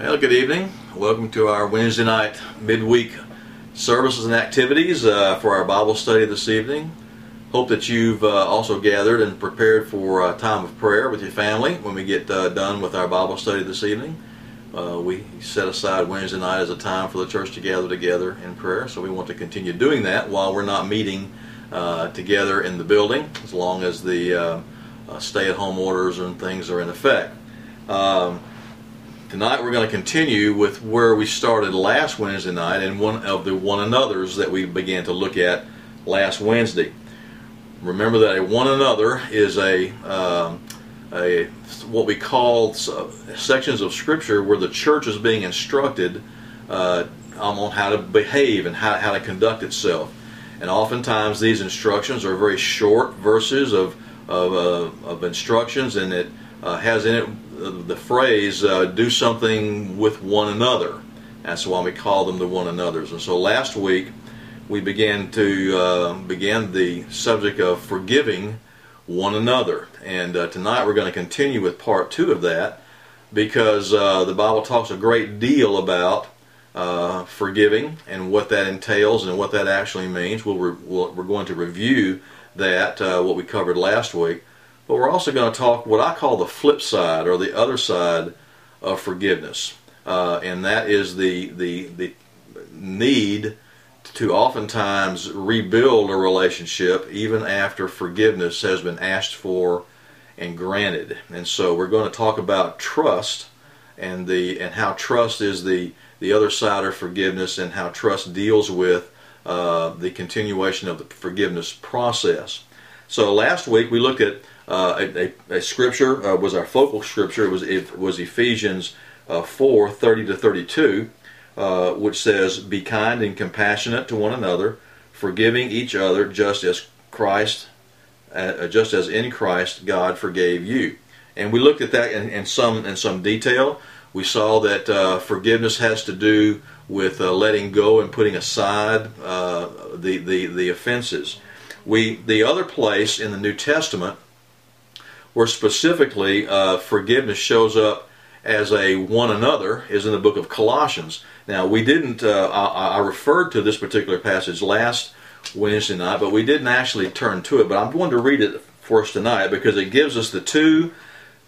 Well, good evening. Welcome to our Wednesday night midweek services and activities uh, for our Bible study this evening. Hope that you've uh, also gathered and prepared for a time of prayer with your family when we get uh, done with our Bible study this evening. Uh, we set aside Wednesday night as a time for the church to gather together in prayer, so we want to continue doing that while we're not meeting uh, together in the building, as long as the uh, stay at home orders and things are in effect. Um, Tonight we're going to continue with where we started last Wednesday night and one of the one another's that we began to look at last Wednesday. Remember that a one another is a um, a what we call sections of Scripture where the church is being instructed uh, on how to behave and how, how to conduct itself. And oftentimes these instructions are very short verses of of, uh, of instructions, and it uh, has in it the phrase uh, "do something with one another." That's why we call them the one another's. And so last week we began to uh, begin the subject of forgiving one another, and uh, tonight we're going to continue with part two of that because uh, the Bible talks a great deal about uh, forgiving and what that entails and what that actually means. we we we are going to review that uh, what we covered last week. But we're also going to talk what I call the flip side or the other side of forgiveness. Uh, and that is the, the, the need to oftentimes rebuild a relationship even after forgiveness has been asked for and granted. And so we're going to talk about trust and the and how trust is the the other side of forgiveness and how trust deals with uh, the continuation of the forgiveness process. So last week we looked at uh, a, a, scripture uh, was our focal scripture. It was it was Ephesians uh, 4 30 to 32, uh, which says, "Be kind and compassionate to one another, forgiving each other, just as Christ, uh, just as in Christ God forgave you." And we looked at that in, in some in some detail. We saw that uh, forgiveness has to do with letting go and putting aside the, the the offenses. We the other place in the New Testament where specifically uh, forgiveness shows up as a one another is in the book of Colossians. Now, we didn't, uh, I, I, referred to this particular passage last Wednesday night, but we didn't actually turn to it. But I'm going to read it for us tonight because it gives us the two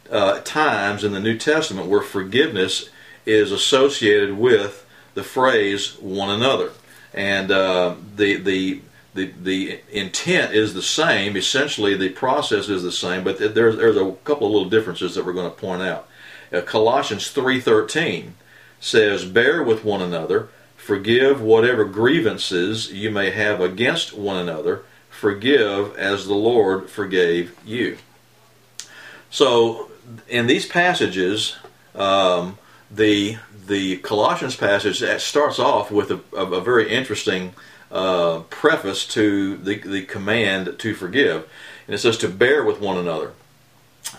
uh, times in the New Testament where forgiveness is associated with the phrase one another. And uh, the, the the the intent is the same. Essentially, the process is the same, but there's there's a couple of little differences that we're going to point out. Uh, Colossians three thirteen says, "Bear with one another, forgive whatever grievances you may have against one another. Forgive as the Lord forgave you." So, in these passages, um, the the Colossians passage starts off with a, a, a very interesting uh, preface to the, the command to forgive. And it says to bear with one another.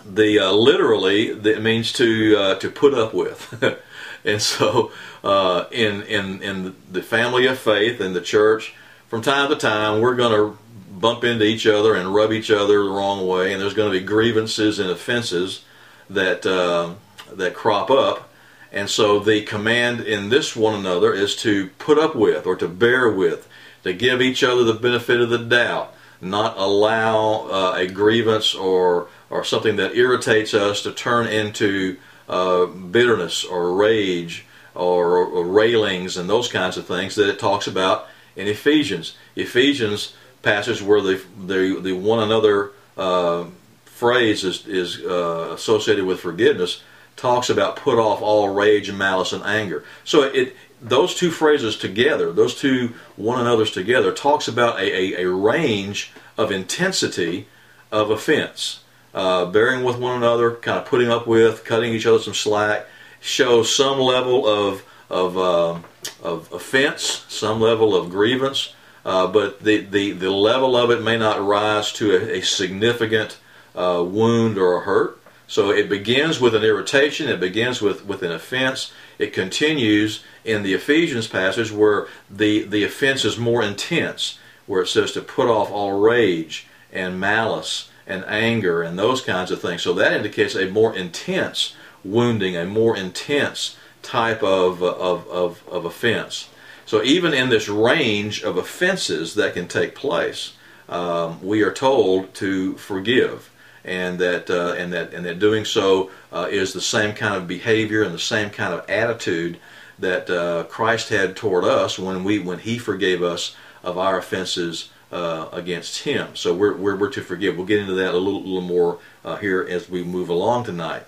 The uh, literally that means to uh, to put up with. and so uh, in in in the family of faith and the church, from time to time we're going to bump into each other and rub each other the wrong way, and there's going to be grievances and offenses that uh, that crop up. And so the command in this one another is to put up with or to bear with to give each other the benefit of the doubt, not allow uh, a grievance or or something that irritates us to turn into uh, bitterness or rage or, or, railings and those kinds of things that it talks about in Ephesians. Ephesians passage where the the, the one another uh, phrase is is uh, associated with forgiveness talks about put off all rage and malice and anger. So it those two phrases together, those two one another's together, talks about a, a, a range of intensity of offense. Uh, bearing with one another, kind of putting up with, cutting each other some slack, shows some level of of, uh, of offense, some level of grievance, uh, but the, the, the level of it may not rise to a, a significant uh, wound or a hurt. So it begins with an irritation, it begins with, with an offense, it continues in the Ephesians passage where the, the offense is more intense, where it says to put off all rage and malice and anger and those kinds of things. So that indicates a more intense wounding, a more intense type of, of, of, of offense. So even in this range of offenses that can take place, um, we are told to forgive, and that uh, and that and that doing so uh, is the same kind of behavior and the same kind of attitude that uh, Christ had toward us when we when He forgave us of our offenses uh, against Him. So we're, we're, we're to forgive. We'll get into that a little, little more uh, here as we move along tonight.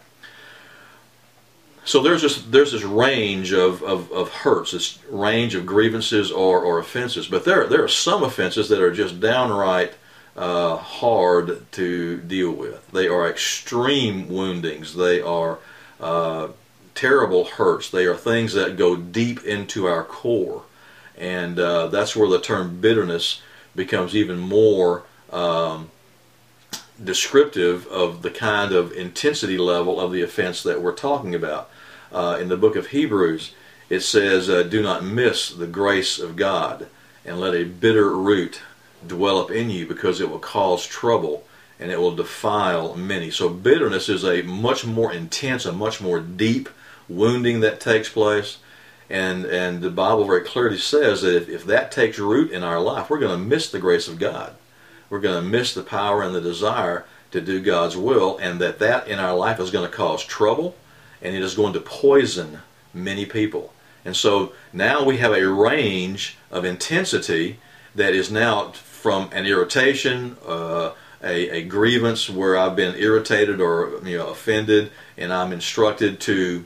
So there's this there's this range of, of, of hurts, this range of grievances or, or offenses. But there there are some offenses that are just downright uh, hard to deal with. They are extreme woundings. They are uh, terrible hurts. They are things that go deep into our core, and uh, that's where the term bitterness becomes even more um, descriptive of the kind of intensity level of the offense that we're talking about. Uh, in the book of Hebrews, it says, uh, Do not miss the grace of God, and let a bitter root dwell up in you, because it will cause trouble and it will defile many. So, bitterness is a much more intense, a much more deep wounding that takes place. And, and the Bible very clearly says that if, if that takes root in our life, we're going to miss the grace of God. We're going to miss the power and the desire to do God's will, and that that in our life is going to cause trouble, and it is going to poison many people. And so now we have a range of intensity that is now from an irritation, uh, a, a grievance where I've been irritated or you know offended, and I'm instructed to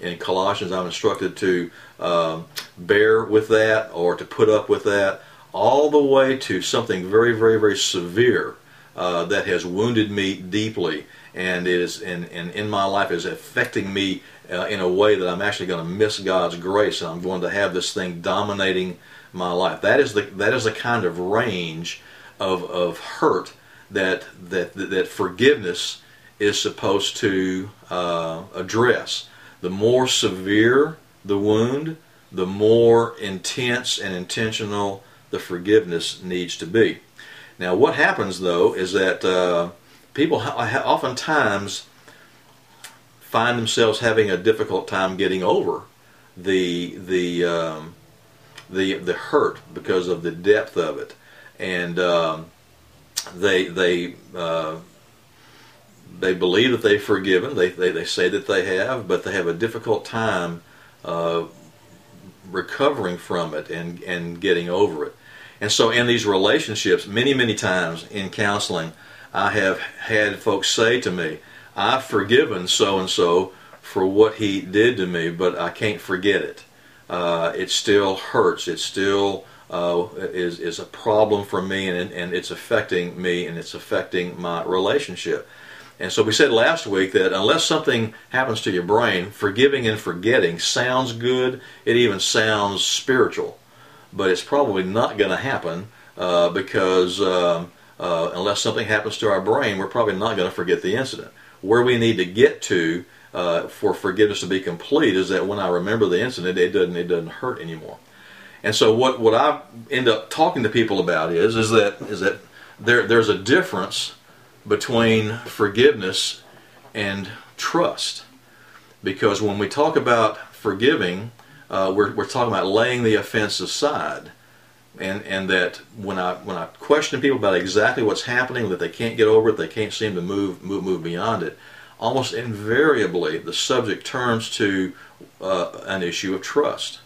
in Colossians, I'm instructed to um, bear with that or to put up with that, all the way to something very, very, very severe uh, that has wounded me deeply. And is in, in, in my life is affecting me uh, in a way that I'm actually going to miss God's grace and I'm going to have this thing dominating my life. That is the that is the kind of range of, of hurt that that that forgiveness is supposed to uh, address the more severe the wound, the more intense and intentional the forgiveness needs to be. Now, what happens though is that uh, people oftentimes find themselves having a difficult time getting over the the um, the the hurt because of the depth of it, and um, they they uh, they believe that they've forgiven. They, they, they say that they have, but they have a difficult time uh, recovering from it and, and getting over it. And so, in these relationships, many, many times in counseling, I have had folks say to me, I've forgiven so and so for what he did to me, but I can't forget it. Uh, it still hurts. It still uh, is, is a problem for me, and, and it's affecting me, and it's affecting my relationship. And so we said last week that unless something happens to your brain, forgiving and forgetting sounds good. It even sounds spiritual, but it's probably not going to happen uh, because um, uh, unless something happens to our brain, we're probably not going to forget the incident. Where we need to get to uh, for forgiveness to be complete is that when I remember the incident, it doesn't it doesn't hurt anymore. And so what what I end up talking to people about is is that is that there there's a difference between forgiveness and trust. Because when we talk about forgiving, uh, we're, we're talking about laying the offense aside. And, and that when I when I question people about exactly what's happening, that they can't get over it, they can't seem to move move, move beyond it, almost invariably the subject turns to uh, an issue of trust.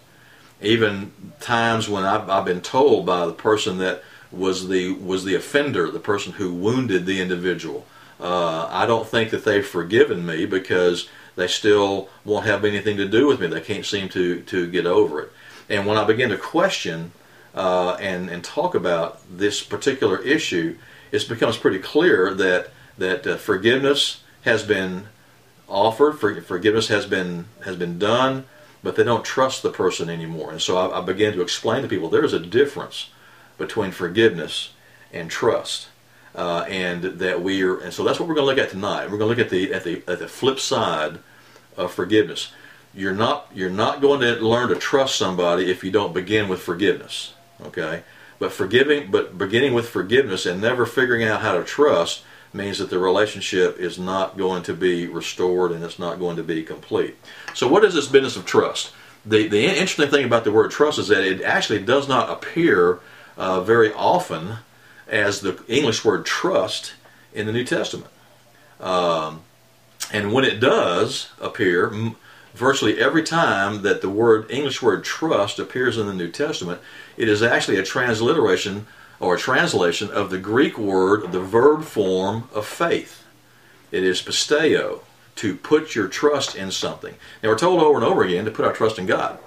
Even times when I've, I've been told by the person that was the was the offender, the person who wounded the individual. Uh, I don't think that they've forgiven me because they still won't have anything to do with me. They can't seem to to get over it. And when I begin to question uh, and and talk about this particular issue, it becomes pretty clear that that uh, forgiveness has been offered, for, forgiveness has been has been done, but they don't trust the person anymore. And so I, I began to explain to people there is a difference between forgiveness and trust. Uh, and that we are, and so that's what we're going to look at tonight. We're going to look at the at the at the flip side of forgiveness. You're not you're not going to learn to trust somebody if you don't begin with forgiveness. Okay, but forgiving, but beginning with forgiveness and never figuring out how to trust means that the relationship is not going to be restored and it's not going to be complete. So, what is this business of trust? The, the interesting thing about the word trust is that it actually does not appear uh, very often as the English word trust in the New Testament. Um, and when it does appear, virtually every time that the word English word trust appears in the New Testament, it is actually a transliteration or a translation of the Greek word, the verb form of faith. It is pisteo, to put your trust in something. Now we're told over and over again to put our trust in God,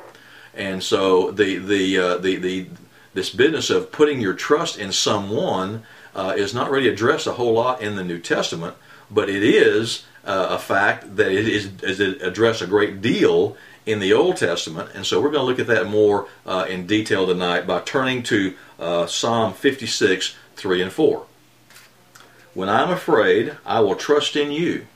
and so the the uh, the the this business of putting your trust in someone uh, is not really addressed a whole lot in the New Testament, but it is uh, a fact that it is, is addressed a great deal in the Old Testament, and so we're going to look at that more uh, in detail tonight by turning to uh, Psalm 56, 3 and 4. When I'm afraid, I will trust in you.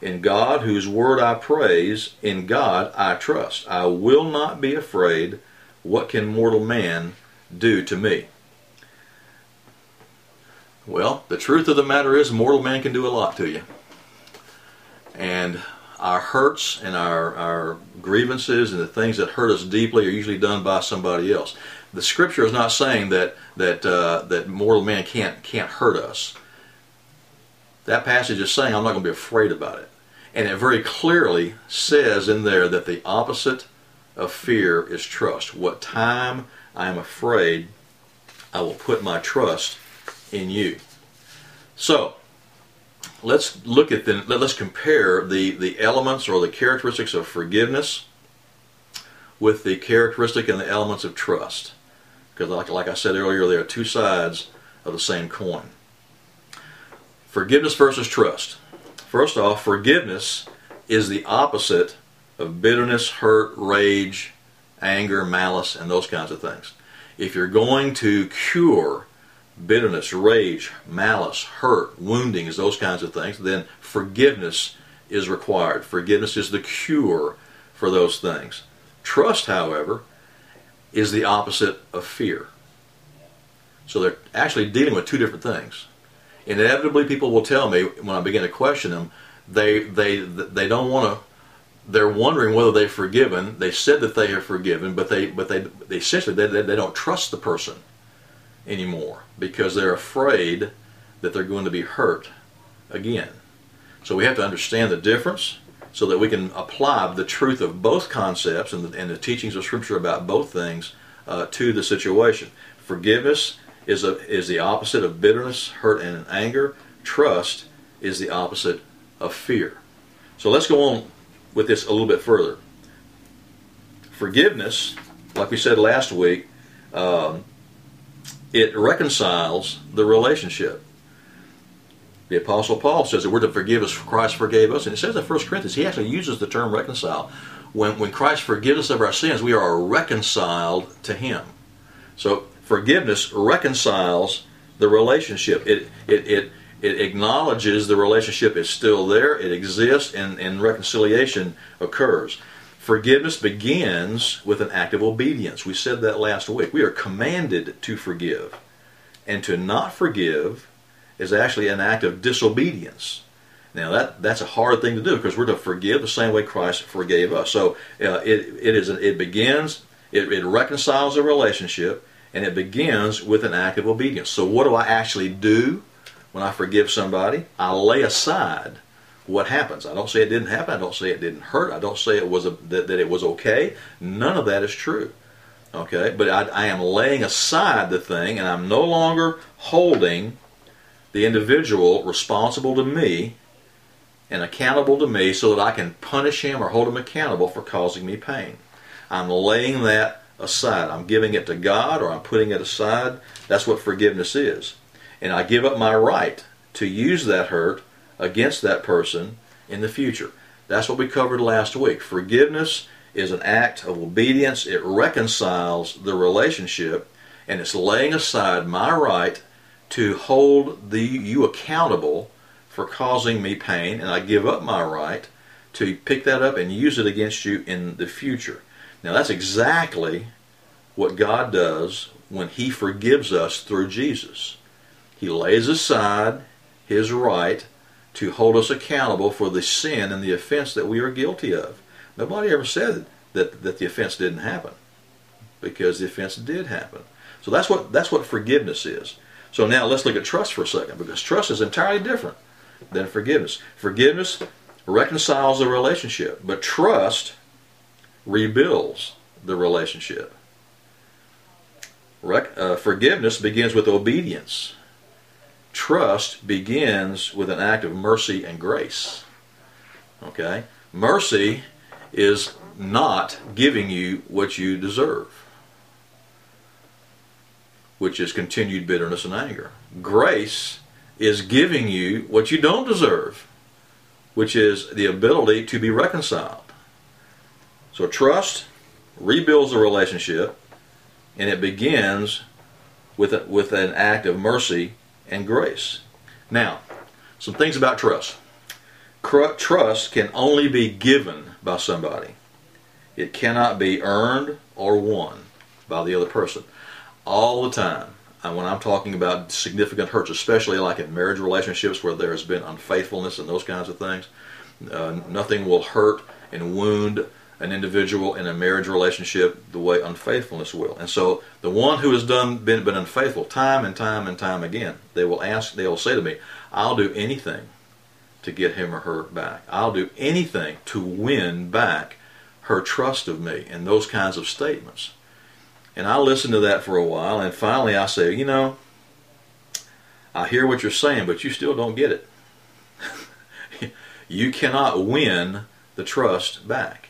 In God, whose word I praise, in God I trust. I will not be afraid. What can mortal man do to me? Well, the truth of the matter is, mortal man can do a lot to you. And our hurts and our, our grievances and the things that hurt us deeply are usually done by somebody else. The scripture is not saying that that uh, that mortal man can't can't hurt us. That passage is saying I'm not going to be afraid about it, and it very clearly says in there that the opposite of fear is trust. What time I am afraid, I will put my trust in you. So let's look at the let's compare the the elements or the characteristics of forgiveness with the characteristic and the elements of trust. Because like, like I said earlier there are two sides of the same coin. Forgiveness versus trust. First off forgiveness is the opposite of bitterness hurt rage anger malice and those kinds of things. If you're going to cure bitterness, rage, malice, hurt, woundings, those kinds of things, then forgiveness is required. Forgiveness is the cure for those things. Trust, however, is the opposite of fear. So they're actually dealing with two different things. Inevitably, people will tell me when I begin to question them, they they they don't want to. They're wondering whether they've forgiven. They said that they have forgiven, but they but they, they essentially they, they don't trust the person anymore because they're afraid that they're going to be hurt again. So we have to understand the difference so that we can apply the truth of both concepts and the, and the teachings of Scripture about both things uh, to the situation. Forgiveness is, a, is the opposite of bitterness, hurt, and anger. Trust is the opposite of fear. So let's go on with this a little bit further. Forgiveness, like we said last week, um, it reconciles the relationship. The Apostle Paul says that we're to forgive as Christ forgave us. And it says in 1 Corinthians, he actually uses the term reconcile. When, when Christ forgives us of our sins, we are reconciled to him. So forgiveness reconciles the relationship. It, it, it, it acknowledges the relationship is still there, it exists, and, and reconciliation occurs. Forgiveness begins with an act of obedience. We said that last week. We are commanded to forgive. And to not forgive is actually an act of disobedience. Now that that's a hard thing to do because we're to forgive the same way Christ forgave us. So uh, it it is it begins it, it reconciles a relationship and it begins with an act of obedience. So what do I actually do when I forgive somebody? I lay aside what happens. I don't say it didn't happen. I don't say it didn't hurt. I don't say it was a, that, that it was okay. None of that is true. Okay, but I, I am laying aside the thing, and I'm no longer holding the individual responsible to me and accountable to me so that I can punish him or hold him accountable for causing me pain. I'm laying that aside. I'm giving it to God or I'm putting it aside. That's what forgiveness is. And I give up my right to use that hurt against that person in the future. That's what we covered last week. Forgiveness is an act of obedience, it reconciles the relationship, and it's laying aside my right to hold the, you accountable for causing me pain, and I give up my right to pick that up and use it against you in the future. Now, that's exactly what God does when He forgives us through Jesus. He lays aside his right to hold us accountable for the sin and the offense that we are guilty of. Nobody ever said that, that the offense didn't happen because the offense did happen. So that's what that's what forgiveness is. So now let's look at trust for a second because trust is entirely different than forgiveness. Forgiveness reconciles the relationship, but trust rebuilds the relationship. Rec- uh, forgiveness begins with obedience. Trust begins with an act of mercy and grace. Okay? Mercy is not giving you what you deserve, which is continued bitterness and anger. Grace is giving you what you don't deserve, which is the ability to be reconciled. So trust rebuilds the relationship, and it begins with, a, with an act of mercy and grace. Now, some things about trust. Trust can only be given by somebody. It cannot be earned or won by the other person. All the time, and when I'm talking about significant hurts, especially like in marriage relationships where there has been unfaithfulness and those kinds of things, uh, nothing will hurt and wound an individual in a marriage relationship the way unfaithfulness will. And so the one who has done been, been unfaithful time and time and time again, they will ask, they will say to me, I'll do anything to get him or her back. I'll do anything to win back her trust of me and those kinds of statements. And I listen to that for a while and finally I say, you know, I hear what you're saying, but you still don't get it. you cannot win the trust back.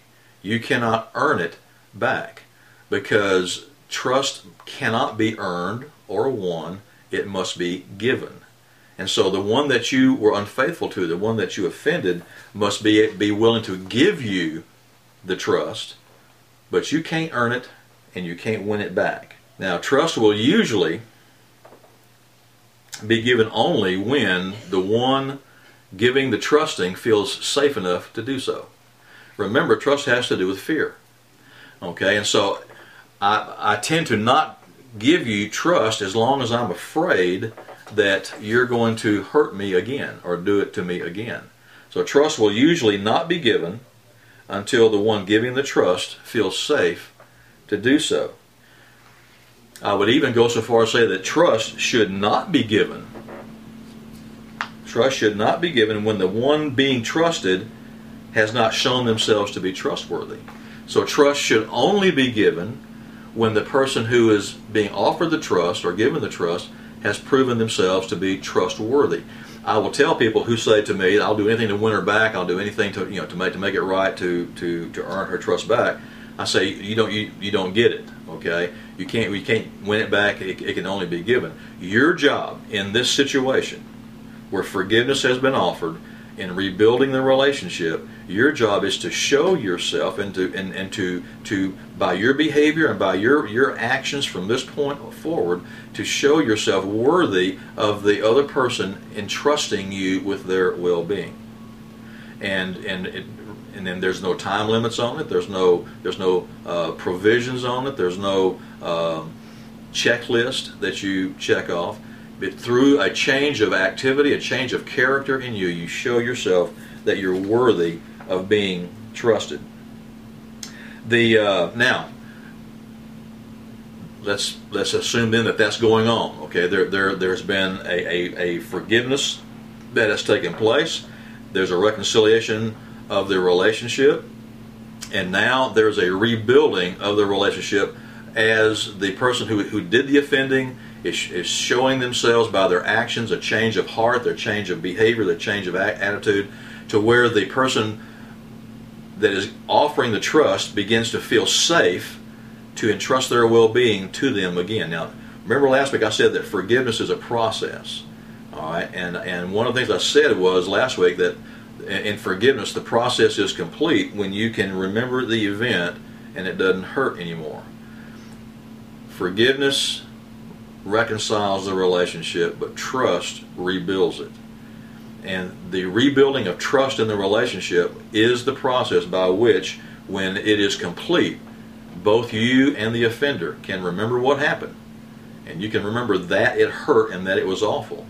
You cannot earn it back because trust cannot be earned or won, it must be given. And so the one that you were unfaithful to, the one that you offended, must be, be willing to give you the trust, but you can't earn it and you can't win it back. Now, trust will usually be given only when the one giving the trusting feels safe enough to do so. Remember, trust has to do with fear. Okay, and so I, I tend to not give you trust as long as I'm afraid that you're going to hurt me again or do it to me again. So trust will usually not be given until the one giving the trust feels safe to do so. I would even go so far as to say that trust should not be given. Trust should not be given when the one being trusted has not shown themselves to be trustworthy. So trust should only be given when the person who is being offered the trust or given the trust has proven themselves to be trustworthy. I will tell people who say to me, "I'll do anything to win her back. I'll do anything to you know to make to make it right to to to earn her trust back." I say, "You don't you, you don't get it. Okay, you can't you can't win it back. It, it can only be given. Your job in this situation, where forgiveness has been offered, in rebuilding the relationship, your job is to show yourself and to and, and to to by your behavior and by your your actions from this point forward to show yourself worthy of the other person entrusting you with their well-being. And and it, and then there's no time limits on it. There's no there's no uh, provisions on it. There's no um, checklist that you check off. But through a change of activity, a change of character in you, you show yourself that you're worthy of being trusted. The uh, now, let's let's assume then that that's going on. Okay, there there there's been a, a, a forgiveness that has taken place. There's a reconciliation of the relationship, and now there's a rebuilding of the relationship as the person who, who did the offending is, is showing themselves by their actions a change of heart, their change of behavior, their change of attitude, to where the person that is offering the trust begins to feel safe to entrust their well-being to them again. Now, remember last week I said that forgiveness is a process. All right, and and one of the things I said was last week that in forgiveness the process is complete when you can remember the event and it doesn't hurt anymore. Forgiveness reconciles the relationship, but trust rebuilds it. And the rebuilding of trust in the relationship is the process by which, when it is complete, both you and the offender can remember what happened. And you can remember that it hurt and that it was awful.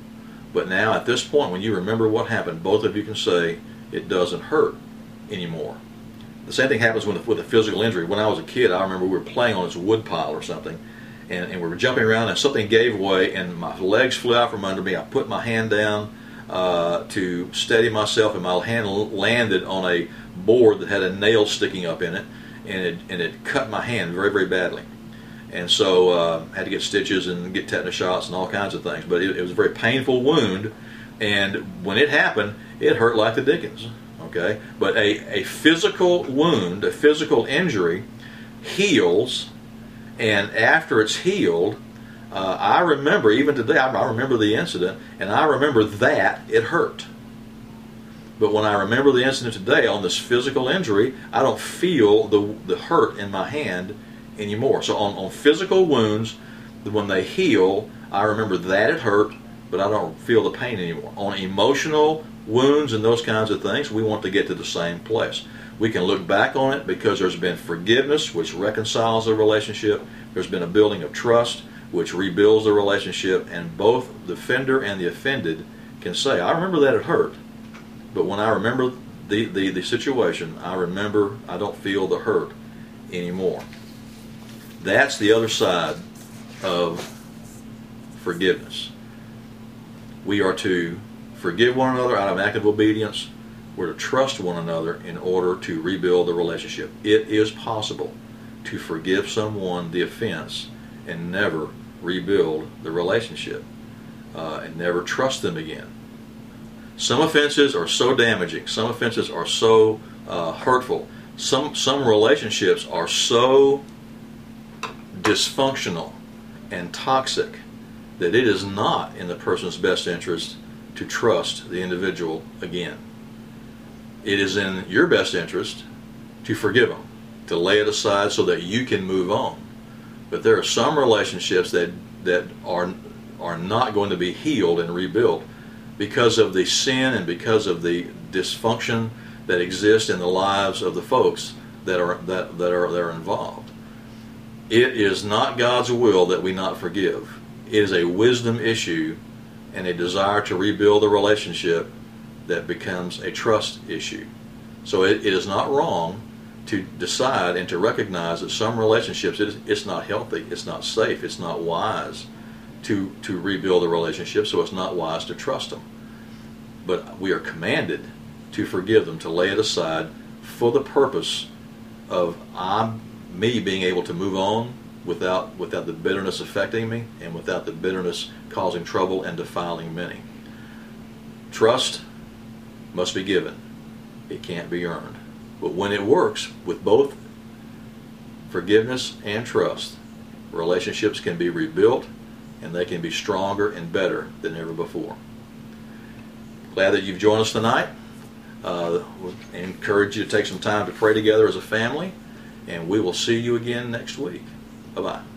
But now, at this point, when you remember what happened, both of you can say it doesn't hurt anymore. The same thing happens with a, with a physical injury. When I was a kid, I remember we were playing on this wood pile or something, and, and we were jumping around, and something gave way, and my legs flew out from under me. I put my hand down uh, to steady myself, and my hand landed on a board that had a nail sticking up in it, and it, and it cut my hand very, very badly. And so uh, had to get stitches and get tetanus shots and all kinds of things. But it, it was a very painful wound, and when it happened, it hurt like the dickens. Okay, but a, a physical wound, a physical injury, heals, and after it's healed, uh, I remember even today. I, I remember the incident, and I remember that it hurt. But when I remember the incident today on this physical injury, I don't feel the, the hurt in my hand anymore. So on, on physical wounds, when they heal, I remember that it hurt, but I don't feel the pain anymore. On emotional wounds and those kinds of things, we want to get to the same place. We can look back on it because there's been forgiveness, which reconciles the relationship. There's been a building of trust, which rebuilds the relationship. And both the offender and the offended can say, I remember that it hurt. But when I remember the, the, the situation, I remember I don't feel the hurt anymore. That's the other side of forgiveness. We are to forgive one another out of active obedience. We're to trust one another in order to rebuild the relationship. It is possible to forgive someone the offense and never rebuild the relationship uh, and never trust them again. Some offenses are so damaging. Some offenses are so uh, hurtful. Some some relationships are so dysfunctional and toxic that it is not in the person's best interest to trust the individual again. It is in your best interest to forgive them, to lay it aside so that you can move on. But there are some relationships that that are are not going to be healed and rebuilt because of the sin and because of the dysfunction that exists in the lives of the folks that are that, that are that are involved. It is not God's will that we not forgive. It is a wisdom issue and a desire to rebuild the relationship that becomes a trust issue. So it, it is not wrong to decide and to recognize that some relationships it is, it's not healthy, it's not safe, it's not wise to to rebuild a relationship, so it's not wise to trust them. But we are commanded to forgive them, to lay it aside for the purpose of I'm me being able to move on without without the bitterness affecting me and without the bitterness causing trouble and defiling many. Trust must be given. It can't be earned. But when it works with both forgiveness and trust, relationships can be rebuilt and they can be stronger and better than ever before. Glad that you've joined us tonight. Uh, encourage you to take some time to pray together as a family and we will see you again next week. Bye bye.